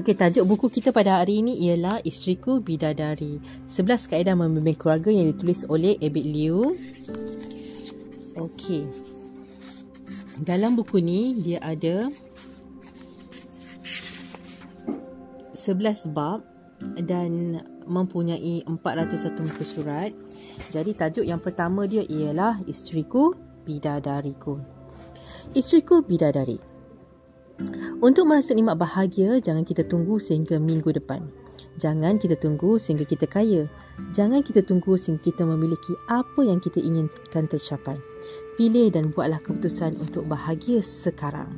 Okey, tajuk buku kita pada hari ini ialah Isteriku Bidadari. 11 kaedah membimbing keluarga yang ditulis oleh Abid Liu. Okey. Dalam buku ni dia ada 11 bab dan mempunyai 401 muka surat. Jadi tajuk yang pertama dia ialah Isteriku Bidadariku. Isteriku Bidadari. Untuk merasa nikmat bahagia, jangan kita tunggu sehingga minggu depan. Jangan kita tunggu sehingga kita kaya. Jangan kita tunggu sehingga kita memiliki apa yang kita inginkan tercapai. Pilih dan buatlah keputusan untuk bahagia sekarang.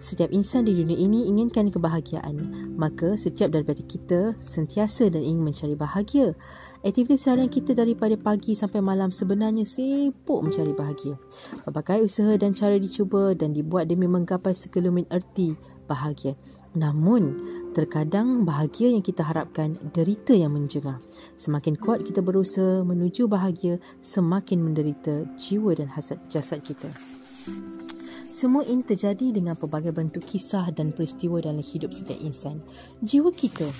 Setiap insan di dunia ini inginkan kebahagiaan. Maka setiap daripada kita sentiasa dan ingin mencari bahagia. Aktiviti seharian kita daripada pagi sampai malam sebenarnya sibuk mencari bahagia. Berbagai usaha dan cara dicuba dan dibuat demi menggapai sekelumit erti bahagia. Namun, terkadang bahagia yang kita harapkan derita yang menjengah. Semakin kuat kita berusaha menuju bahagia, semakin menderita jiwa dan hasad jasad kita. Semua ini terjadi dengan pelbagai bentuk kisah dan peristiwa dalam hidup setiap insan. Jiwa kita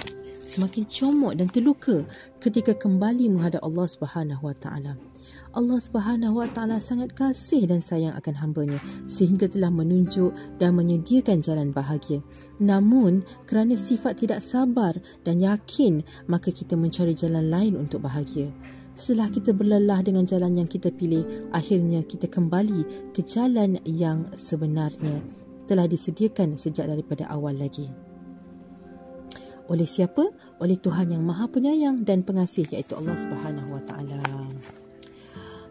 semakin comot dan terluka ketika kembali menghadap Allah Subhanahu Wa Taala. Allah Subhanahu Wa Taala sangat kasih dan sayang akan hamba-Nya sehingga telah menunjuk dan menyediakan jalan bahagia. Namun, kerana sifat tidak sabar dan yakin, maka kita mencari jalan lain untuk bahagia. Setelah kita berlelah dengan jalan yang kita pilih, akhirnya kita kembali ke jalan yang sebenarnya telah disediakan sejak daripada awal lagi. Oleh siapa? Oleh Tuhan yang Maha Penyayang dan Pengasih iaitu Allah Subhanahu Wa Taala.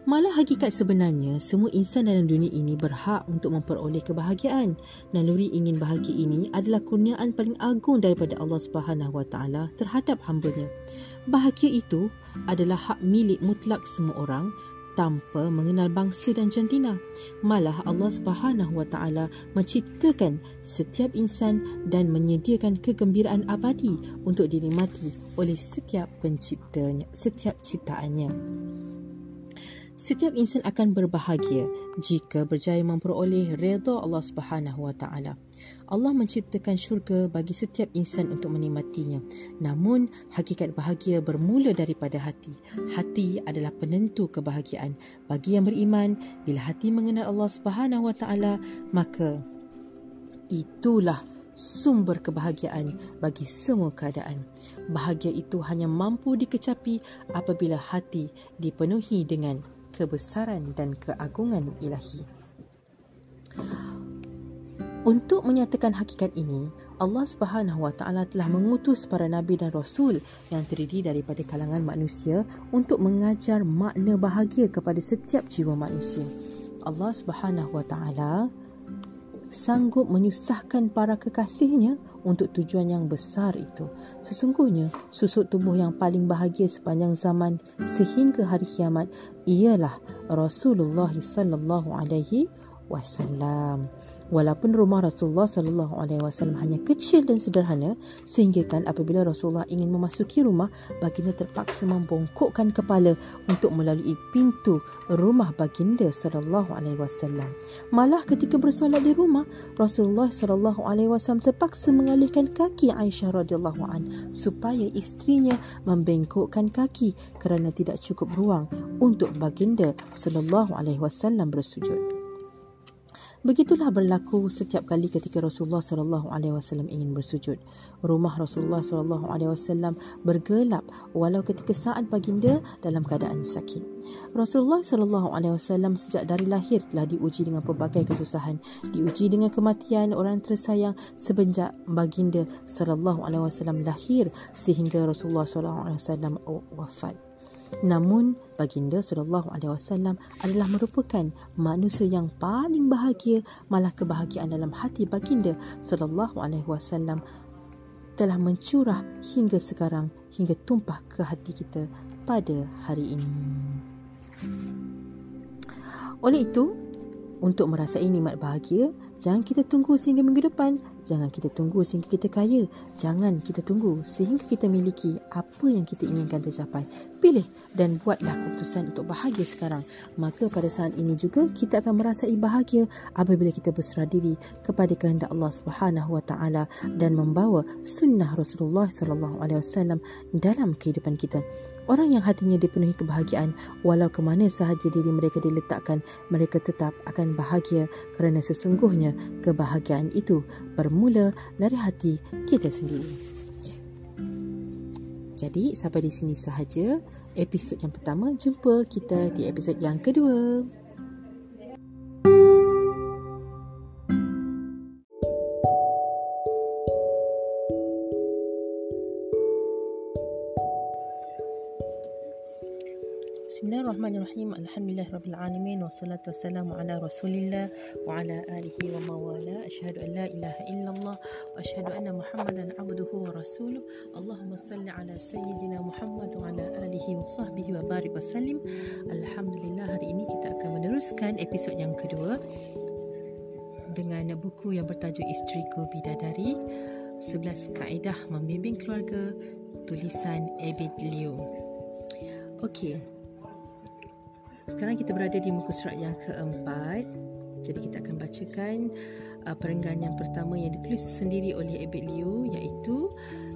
Malah hakikat sebenarnya semua insan dalam dunia ini berhak untuk memperoleh kebahagiaan. Naluri ingin bahagia ini adalah kurniaan paling agung daripada Allah Subhanahu Taala terhadap hamba-Nya. Bahagia itu adalah hak milik mutlak semua orang tanpa mengenal bangsa dan jantina. Malah Allah Subhanahu Taala menciptakan setiap insan dan menyediakan kegembiraan abadi untuk dinikmati oleh setiap penciptanya, setiap ciptaannya. Setiap insan akan berbahagia jika berjaya memperoleh redha Allah Subhanahu Wa Taala. Allah menciptakan syurga bagi setiap insan untuk menikmatinya. Namun, hakikat bahagia bermula daripada hati. Hati adalah penentu kebahagiaan. Bagi yang beriman, bila hati mengenal Allah Subhanahu Wa Taala, maka itulah sumber kebahagiaan bagi semua keadaan. Bahagia itu hanya mampu dikecapi apabila hati dipenuhi dengan kebesaran dan keagungan ilahi. Untuk menyatakan hakikat ini, Allah Subhanahu Wa Taala telah mengutus para nabi dan rasul yang terdiri daripada kalangan manusia untuk mengajar makna bahagia kepada setiap jiwa manusia. Allah Subhanahu Wa Taala sanggup menyusahkan para kekasihnya untuk tujuan yang besar itu. Sesungguhnya, susuk tubuh yang paling bahagia sepanjang zaman sehingga hari kiamat ialah Rasulullah sallallahu alaihi wasallam. Walaupun rumah Rasulullah sallallahu alaihi wasallam hanya kecil dan sederhana sehingga kan apabila Rasulullah ingin memasuki rumah baginda terpaksa membongkokkan kepala untuk melalui pintu rumah baginda sallallahu alaihi wasallam. Malah ketika bersolat di rumah Rasulullah sallallahu alaihi wasallam terpaksa mengalihkan kaki Aisyah radhiyallahu an supaya istrinya membengkokkan kaki kerana tidak cukup ruang untuk baginda sallallahu alaihi wasallam bersujud. Begitulah berlaku setiap kali ketika Rasulullah sallallahu alaihi wasallam ingin bersujud. Rumah Rasulullah sallallahu alaihi wasallam bergelap walau ketika saat baginda dalam keadaan sakit. Rasulullah sallallahu alaihi wasallam sejak dari lahir telah diuji dengan pelbagai kesusahan, diuji dengan kematian orang tersayang semenjak baginda sallallahu alaihi wasallam lahir sehingga Rasulullah sallallahu alaihi wasallam wafat. Namun baginda sallallahu alaihi wasallam adalah merupakan manusia yang paling bahagia malah kebahagiaan dalam hati baginda sallallahu alaihi wasallam telah mencurah hingga sekarang hingga tumpah ke hati kita pada hari ini. Oleh itu, untuk merasai nikmat bahagia, jangan kita tunggu sehingga minggu depan. Jangan kita tunggu sehingga kita kaya. Jangan kita tunggu sehingga kita miliki apa yang kita inginkan tercapai. Pilih dan buatlah keputusan untuk bahagia sekarang. Maka pada saat ini juga kita akan merasai bahagia apabila kita berserah diri kepada kehendak Allah Subhanahu Wa Taala dan membawa sunnah Rasulullah Sallallahu Alaihi Wasallam dalam kehidupan kita. Orang yang hatinya dipenuhi kebahagiaan walau ke mana sahaja diri mereka diletakkan, mereka tetap akan bahagia kerana sesungguhnya kebahagiaan itu bermula dari hati kita sendiri. Jadi sampai di sini sahaja episod yang pertama. Jumpa kita di episod yang kedua. Bismillahirrahmanirrahim. Alhamdulillahirabbil wassalatu wassalamu ala Rasulillah wa ala alihi wa mawala. Asyhadu an la ilaha illallah wa asyhadu anna Muhammadan abduhu wa rasuluh. Allahumma salli ala sayyidina Muhammad wa ala alihi wa sahbihi wa barik wa sallim. Alhamdulillah hari ini kita akan meneruskan episod yang kedua dengan buku yang bertajuk Isteriku Bidadari 11 kaedah membimbing keluarga tulisan Abid Liu. Okey, sekarang kita berada di muka surat yang keempat. Jadi kita akan bacakan uh, perenggan yang pertama yang ditulis sendiri oleh Abid Liu iaitu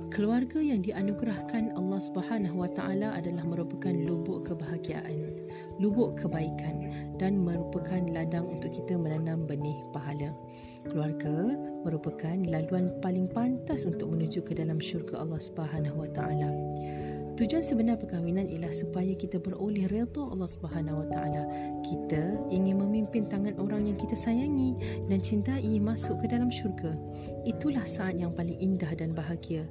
keluarga yang dianugerahkan Allah Subhanahu Wa Taala adalah merupakan lubuk kebahagiaan, lubuk kebaikan dan merupakan ladang untuk kita menanam benih pahala. Keluarga merupakan laluan paling pantas untuk menuju ke dalam syurga Allah Subhanahu Wa Taala. Tujuan sebenar perkahwinan ialah supaya kita beroleh redha Allah Subhanahu Wa Taala. Kita ingin memimpin tangan orang yang kita sayangi dan cintai masuk ke dalam syurga. Itulah saat yang paling indah dan bahagia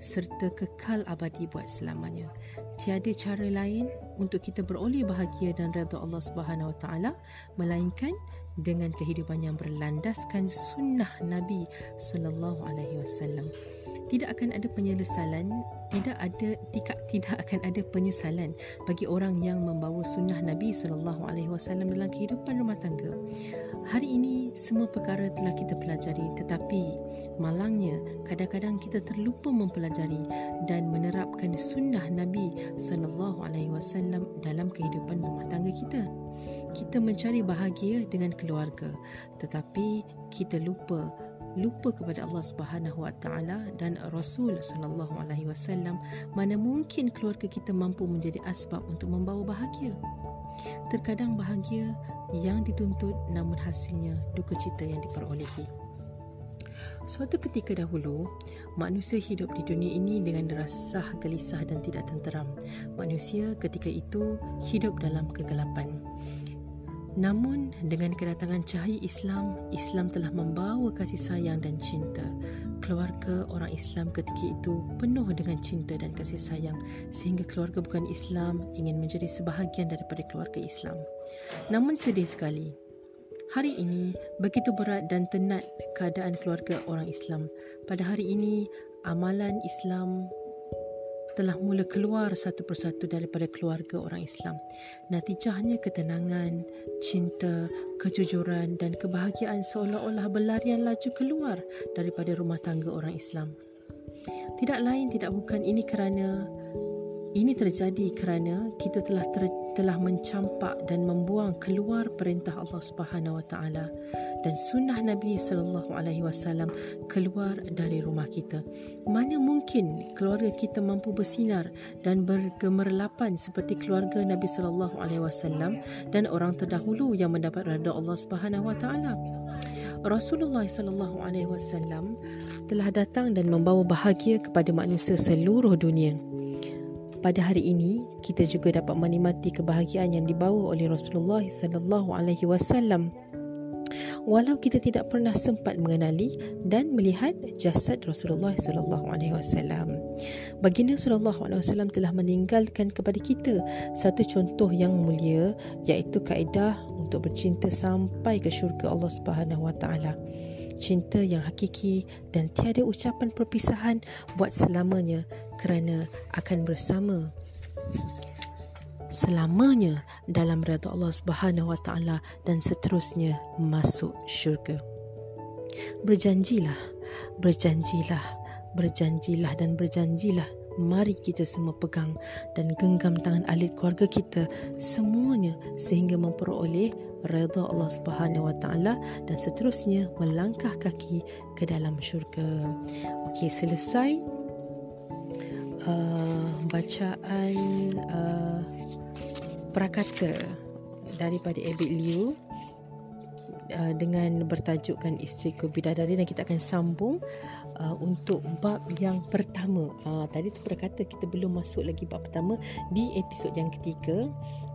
serta kekal abadi buat selamanya. Tiada cara lain untuk kita beroleh bahagia dan redha Allah Subhanahu Wa Taala melainkan dengan kehidupan yang berlandaskan sunnah Nabi sallallahu alaihi wasallam tidak akan ada penyesalan tidak ada tidak tidak akan ada penyesalan bagi orang yang membawa sunnah Nabi sallallahu alaihi wasallam dalam kehidupan rumah tangga. Hari ini semua perkara telah kita pelajari tetapi malangnya kadang-kadang kita terlupa mempelajari dan menerapkan sunnah Nabi sallallahu alaihi wasallam dalam kehidupan rumah tangga kita. Kita mencari bahagia dengan keluarga tetapi kita lupa lupa kepada Allah Subhanahu Wa Taala dan Rasul Sallallahu Alaihi Wasallam mana mungkin keluarga kita mampu menjadi asbab untuk membawa bahagia terkadang bahagia yang dituntut namun hasilnya duka cita yang diperolehi Suatu ketika dahulu, manusia hidup di dunia ini dengan resah, gelisah dan tidak tenteram. Manusia ketika itu hidup dalam kegelapan. Namun dengan kedatangan cahaya Islam, Islam telah membawa kasih sayang dan cinta. Keluarga orang Islam ketika itu penuh dengan cinta dan kasih sayang sehingga keluarga bukan Islam ingin menjadi sebahagian daripada keluarga Islam. Namun sedih sekali. Hari ini begitu berat dan tenat keadaan keluarga orang Islam. Pada hari ini amalan Islam telah mula keluar satu persatu daripada keluarga orang Islam. Natijahnya ketenangan, cinta, kejujuran dan kebahagiaan seolah-olah berlarian laju keluar daripada rumah tangga orang Islam. Tidak lain tidak bukan ini kerana ini terjadi kerana kita telah ter, telah mencampak dan membuang keluar perintah Allah Subhanahu Wa Taala dan sunnah Nabi sallallahu alaihi wasallam keluar dari rumah kita. Mana mungkin keluarga kita mampu bersinar dan bergemerlapan seperti keluarga Nabi sallallahu alaihi wasallam dan orang terdahulu yang mendapat redha Allah Subhanahu Wa Taala. Rasulullah sallallahu alaihi wasallam telah datang dan membawa bahagia kepada manusia seluruh dunia. Pada hari ini, kita juga dapat menikmati kebahagiaan yang dibawa oleh Rasulullah sallallahu alaihi wasallam. Walau kita tidak pernah sempat mengenali dan melihat jasad Rasulullah sallallahu alaihi wasallam. Baginda sallallahu alaihi wasallam telah meninggalkan kepada kita satu contoh yang mulia iaitu kaedah untuk bercinta sampai ke syurga Allah Subhanahu wa taala cinta yang hakiki dan tiada ucapan perpisahan buat selamanya kerana akan bersama selamanya dalam redha Allah Subhanahu Wa Taala dan seterusnya masuk syurga. Berjanjilah, berjanjilah, berjanjilah dan berjanjilah mari kita semua pegang dan genggam tangan ahli keluarga kita semuanya sehingga memperoleh redha Allah Subhanahu Wa Taala dan seterusnya melangkah kaki ke dalam syurga. Okey, selesai uh, bacaan uh, prakata daripada Abid Liu uh, dengan bertajukkan Isteriku Bidadari dan kita akan sambung uh, untuk bab yang pertama. Uh, tadi tu berkata kita belum masuk lagi bab pertama di episod yang ketiga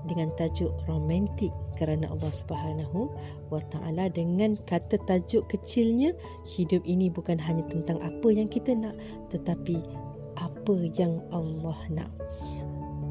dengan tajuk romantik kerana Allah Subhanahu wa taala dengan kata tajuk kecilnya hidup ini bukan hanya tentang apa yang kita nak tetapi apa yang Allah nak.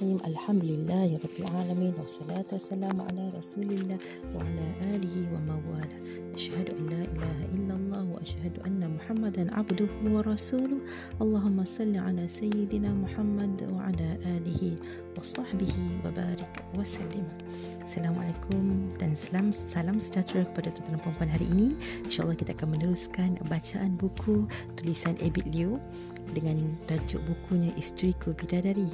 الرحيم الحمد لله رب العالمين والصلاة والسلام على رسول الله وعلى آله ومواله أشهد أن لا إله إلا الله وأشهد أن محمدا عبده ورسوله اللهم صل على سيدنا محمد وعلى آله وصحبه وبارك وسلم السلام عليكم dan salam salam sejahtera kepada tuan-tuan puan-puan hari ini insyaallah kita akan meneruskan bacaan buku tulisan Abid Liu dengan tajuk bukunya Isteri Ku Bidadari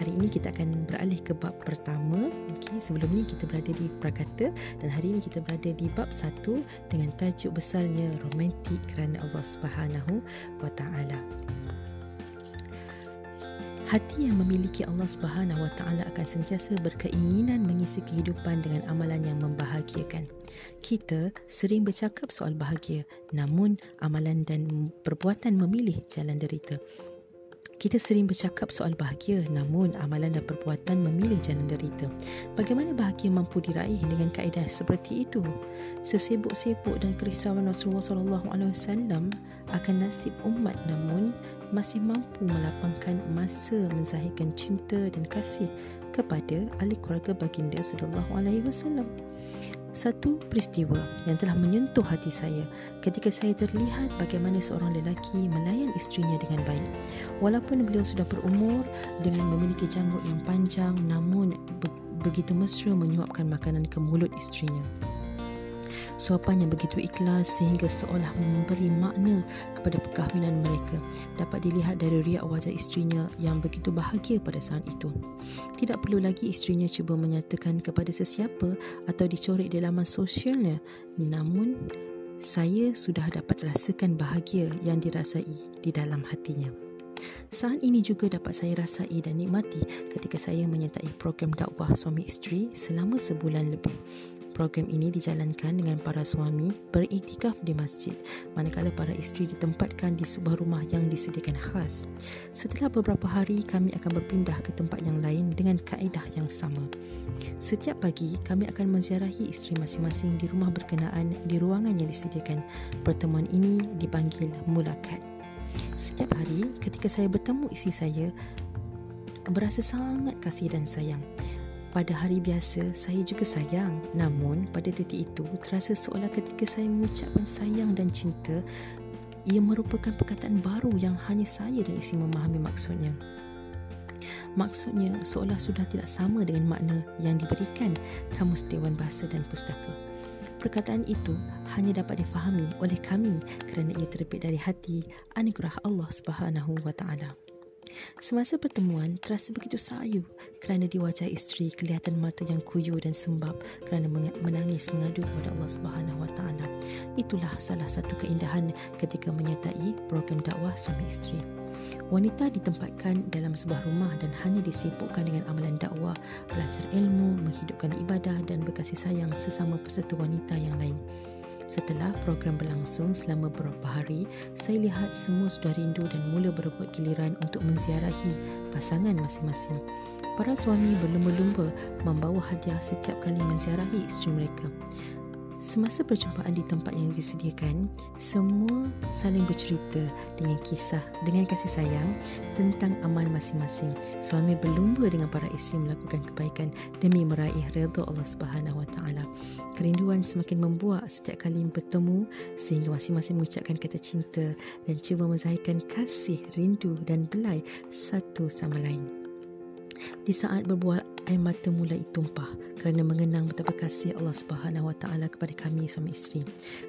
Hari ini kita akan beralih ke bab pertama. Okay, sebelum ini kita berada di Prakata dan hari ini kita berada di bab satu dengan tajuk besarnya Romantik kerana Allah Subhanahu wa Taala. Hati yang memiliki Allah Subhanahu Wa Taala akan sentiasa berkeinginan mengisi kehidupan dengan amalan yang membahagiakan. Kita sering bercakap soal bahagia, namun amalan dan perbuatan memilih jalan derita. Kita sering bercakap soal bahagia namun amalan dan perbuatan memilih jalan derita. Bagaimana bahagia mampu diraih dengan kaedah seperti itu? Sesibuk-sibuk dan kerisauan Rasulullah wasallam akan nasib umat namun masih mampu melapangkan masa menzahirkan cinta dan kasih kepada ahli keluarga baginda sallallahu alaihi wasallam satu peristiwa yang telah menyentuh hati saya ketika saya terlihat bagaimana seorang lelaki melayan isterinya dengan baik. Walaupun beliau sudah berumur dengan memiliki janggut yang panjang namun begitu mesra menyuapkan makanan ke mulut isterinya. Suapan yang begitu ikhlas sehingga seolah memberi makna kepada perkahwinan mereka dapat dilihat dari riak wajah isterinya yang begitu bahagia pada saat itu. Tidak perlu lagi isterinya cuba menyatakan kepada sesiapa atau dicoret di laman sosialnya. Namun, saya sudah dapat rasakan bahagia yang dirasai di dalam hatinya. Saat ini juga dapat saya rasai dan nikmati ketika saya menyertai program dakwah suami isteri selama sebulan lebih. Program ini dijalankan dengan para suami beriktikaf di masjid manakala para isteri ditempatkan di sebuah rumah yang disediakan khas. Setelah beberapa hari kami akan berpindah ke tempat yang lain dengan kaedah yang sama. Setiap pagi kami akan menziarahi isteri masing-masing di rumah berkenaan di ruangan yang disediakan. Pertemuan ini dipanggil mulakat. Setiap hari ketika saya bertemu isteri saya berasa sangat kasih dan sayang. Pada hari biasa, saya juga sayang. Namun, pada titik itu, terasa seolah ketika saya mengucapkan sayang dan cinta, ia merupakan perkataan baru yang hanya saya dan isi memahami maksudnya. Maksudnya seolah sudah tidak sama dengan makna yang diberikan Kamus Dewan Bahasa dan Pustaka. Perkataan itu hanya dapat difahami oleh kami kerana ia terbit dari hati anugerah Allah Subhanahu wa taala. Semasa pertemuan, terasa begitu sayu kerana di wajah isteri kelihatan mata yang kuyu dan sembab kerana menangis mengadu kepada Allah Subhanahu Wa Taala. Itulah salah satu keindahan ketika menyertai program dakwah suami isteri. Wanita ditempatkan dalam sebuah rumah dan hanya disibukkan dengan amalan dakwah, belajar ilmu, menghidupkan ibadah dan berkasih sayang sesama peserta wanita yang lain. Setelah program berlangsung selama beberapa hari, saya lihat semua sudah rindu dan mula berebut giliran untuk menziarahi pasangan masing-masing. Para suami berlumba-lumba membawa hadiah setiap kali menziarahi isteri mereka. Semasa perjumpaan di tempat yang disediakan, semua saling bercerita dengan kisah, dengan kasih sayang tentang amal masing-masing. Suami berlumba dengan para isteri melakukan kebaikan demi meraih redha Allah Subhanahu Wa Taala. Kerinduan semakin membuak setiap kali bertemu sehingga masing-masing mengucapkan kata cinta dan cuba menzahirkan kasih, rindu dan belai satu sama lain. Di saat berbual air mata mulai tumpah kerana mengenang betapa kasih Allah Subhanahu Wa Taala kepada kami suami isteri.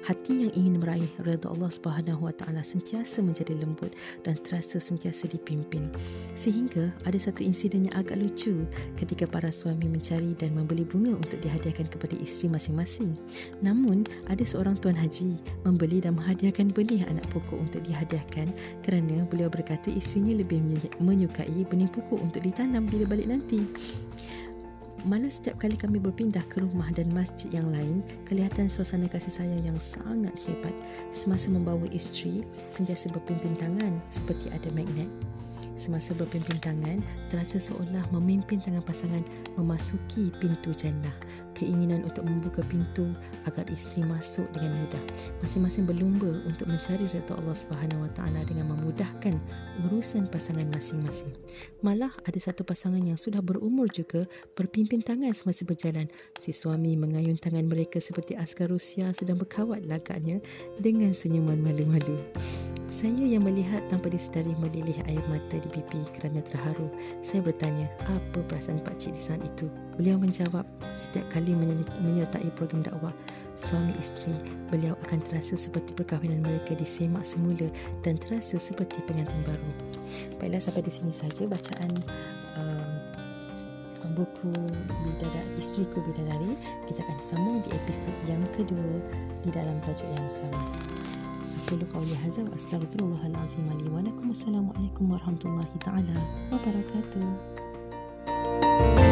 Hati yang ingin meraih redha Allah Subhanahu Wa Taala sentiasa menjadi lembut dan terasa sentiasa dipimpin. Sehingga ada satu insiden yang agak lucu ketika para suami mencari dan membeli bunga untuk dihadiahkan kepada isteri masing-masing. Namun, ada seorang tuan haji membeli dan menghadiahkan benih anak pokok untuk dihadiahkan kerana beliau berkata isterinya lebih menyukai benih pokok untuk ditanam bila balik nanti. Malah setiap kali kami berpindah ke rumah dan masjid yang lain, kelihatan suasana kasih sayang yang sangat hebat semasa membawa isteri sentiasa berpimpin tangan seperti ada magnet. Semasa berpimpin tangan, terasa seolah memimpin tangan pasangan memasuki pintu jannah. Keinginan untuk membuka pintu agar isteri masuk dengan mudah. Masing-masing berlumba untuk mencari redha Allah Subhanahu Wa Taala dengan memudahkan urusan pasangan masing-masing. Malah ada satu pasangan yang sudah berumur juga berpimpin tangan semasa berjalan. Si suami mengayun tangan mereka seperti askar Rusia sedang berkawat lagaknya dengan senyuman malu-malu. Saya yang melihat tanpa disedari melilih air mata di pipi kerana terharu. Saya bertanya, apa perasaan Pak Cik di saat itu? Beliau menjawab, setiap kali menyertai program dakwah suami isteri, beliau akan terasa seperti perkahwinan mereka disemak semula dan terasa seperti pengantin baru. Baiklah, sampai di sini saja bacaan um, buku Bidadari, Isteriku Bidadari. Kita akan sambung di episod yang kedua di dalam tajuk yang sama. أقول قولي هذا وأستغفر الله العظيم لي ولكم والسلام عليكم ورحمة الله تعالى وبركاته thank you